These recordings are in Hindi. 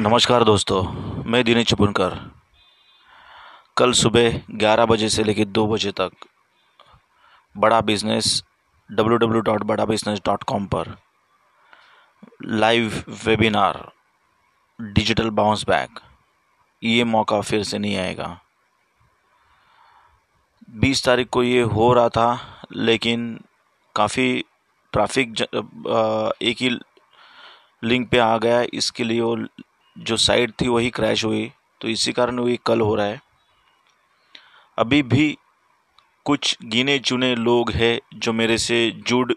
नमस्कार दोस्तों, मैं दिनेश चपुनकर। कल सुबह 11 बजे से लेकर 2 बजे तक बड़ा बिज़नेस www.badabusiness.com पर live webinar digital bounce back ये मौका फिर से नहीं आएगा। 20 तारीख को ये हो रहा था, लेकिन काफ़ी ट्रैफ़िक एक ही लिंक पे आ गया, इसके लिए वो जो साइट थी वही क्रैश हुई तो इसी कारण वही कल हो रहा है। अभी भी कुछ गिने चुने लोग हैं जो मेरे से जुड़,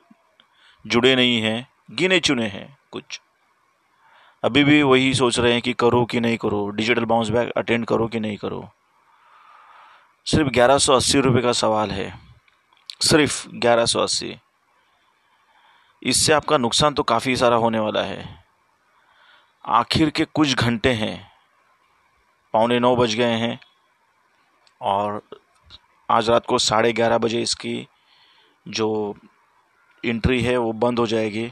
जुड़े नहीं हैं गिने चुने हैं कुछ। अभी भी वही सोच रहे हैं कि करो कि नहीं करो डिजिटल बाउंस बैक अटेंड करो कि नहीं करो। सिर्फ़ ग्यारह सौ अस्सी रुपये का सवाल है। सिर्फ़ ग्यारह सौ अस्सी। इससे आपका नुकसान तो काफ़ी सारा होने वाला है। आखिर के कुछ घंटे हैं। पौने नौ बज गए हैं और आज रात को साढ़े ग्यारह बजे इसकी जो एंट्री है वो बंद हो जाएगी।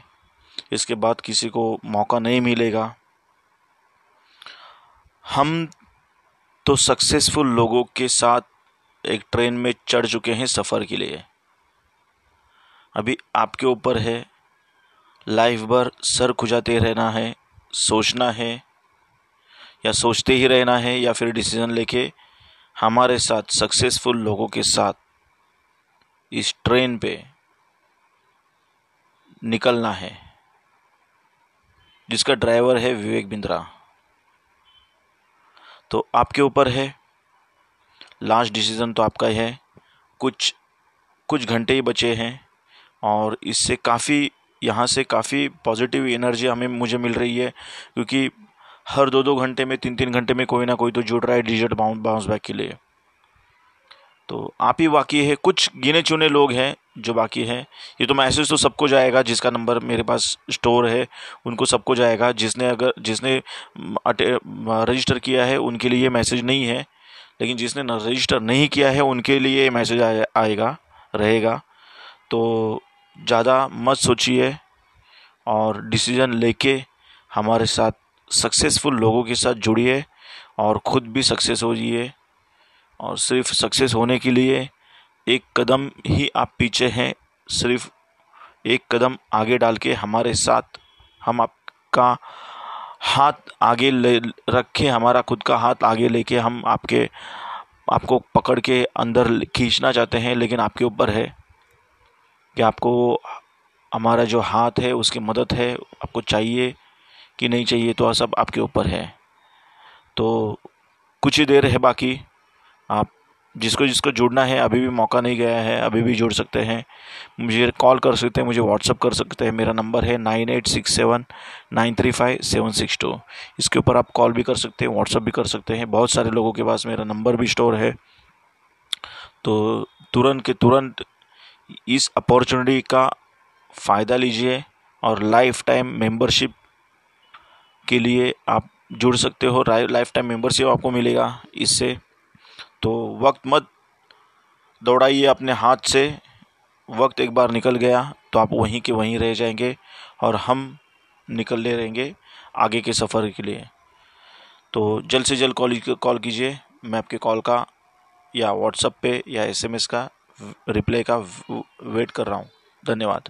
इसके बाद किसी को मौका नहीं मिलेगा। हम तो सक्सेसफुल लोगों के साथ एक ट्रेन में चढ़ चुके हैं सफ़र के लिए। अभी आपके ऊपर है। लाइफ भर सर खुजाते रहना है। सोचना है, या सोचते ही रहना है, या फिर डिसीज़न लेके हमारे साथ सक्सेसफुल लोगों के साथ इस ट्रेन पे निकलना है। जिसका ड्राइवर है विवेक बिंद्रा। तो आपके ऊपर है। लास्ट डिसीज़न तो आपका ही है। कुछ कुछ घंटे ही बचे हैं और इससे काफ़ी यहाँ से काफ़ी पॉजिटिव एनर्जी हमें, मुझे मिल रही है, क्योंकि हर दो दो घंटे में तीन तीन घंटे में कोई ना कोई तो जुड़ रहा है डिजिट बाउंस बैक के लिए। तो आप ही बाकी है, कुछ गिने चुने लोग हैं जो बाकी हैं। ये तो मैसेज तो सबको जाएगा, जिसका नंबर मेरे पास स्टोर है, उनको सबको जाएगा। जिसने अगर, जिसने रजिस्टर किया है, उनके लिए मैसेज नहीं है। लेकिन जिसने रजिस्टर नहीं किया है, उनके लिए मैसेज आएगा, रहेगा। तो ज़्यादा मत सोचिए और डिसीज़न लेके हमारे साथ सक्सेसफुल लोगों के साथ जुड़िए और ख़ुद भी सक्सेस हो जाइए और सिर्फ़ सक्सेस होने के लिए एक कदम ही आप पीछे हैं, सिर्फ़ एक कदम आगे डाल के हमारे साथ हम आपका हाथ आगे ले, रखें, हमारा खुद का हाथ आगे लेके हम आपके, आपको पकड़ के अंदर खींचना चाहते हैं, लेकिन आपके ऊपर है। कि आपको हमारा जो हाथ है, उसकी मदद है, आपको चाहिए कि नहीं चाहिए तो सब आपके ऊपर है। तो कुछ ही देर है बाकी। आप जिसको जिसको जुड़ना है, अभी भी मौका नहीं गया है, अभी भी जुड़ सकते हैं। मुझे कॉल कर सकते हैं, मुझे व्हाट्सअप कर सकते हैं। मेरा नंबर है nine eight six seven, nine three five, seven six two. इसके ऊपर आप कॉल भी कर सकते हैं व्हाट्सअप भी कर सकते हैं। बहुत सारे लोगों के पास मेरा नंबर भी स्टोर है। तो तुरंत के तुरंत इस अपॉर्चुनिटी का फ़ायदा लीजिए और लाइफ टाइम मेंबरशिप के लिए आप जुड़ सकते हो। लाइफ टाइम मेंबरशिप आपको मिलेगा इससे। तो वक्त मत दौड़ाइए अपने हाथ से। वक्त एक बार निकल गया तो आप वहीं के वहीं रह जाएँगे और हम निकलने रहेंगे आगे के सफ़र के लिए। तो जल्द से जल्द कॉल कॉल कीजिए। मैं आपके कॉल का या व्हाट्सएप पे या एसएमएस का रिप्लाई का वेट कर रहा हूँ। धन्यवाद।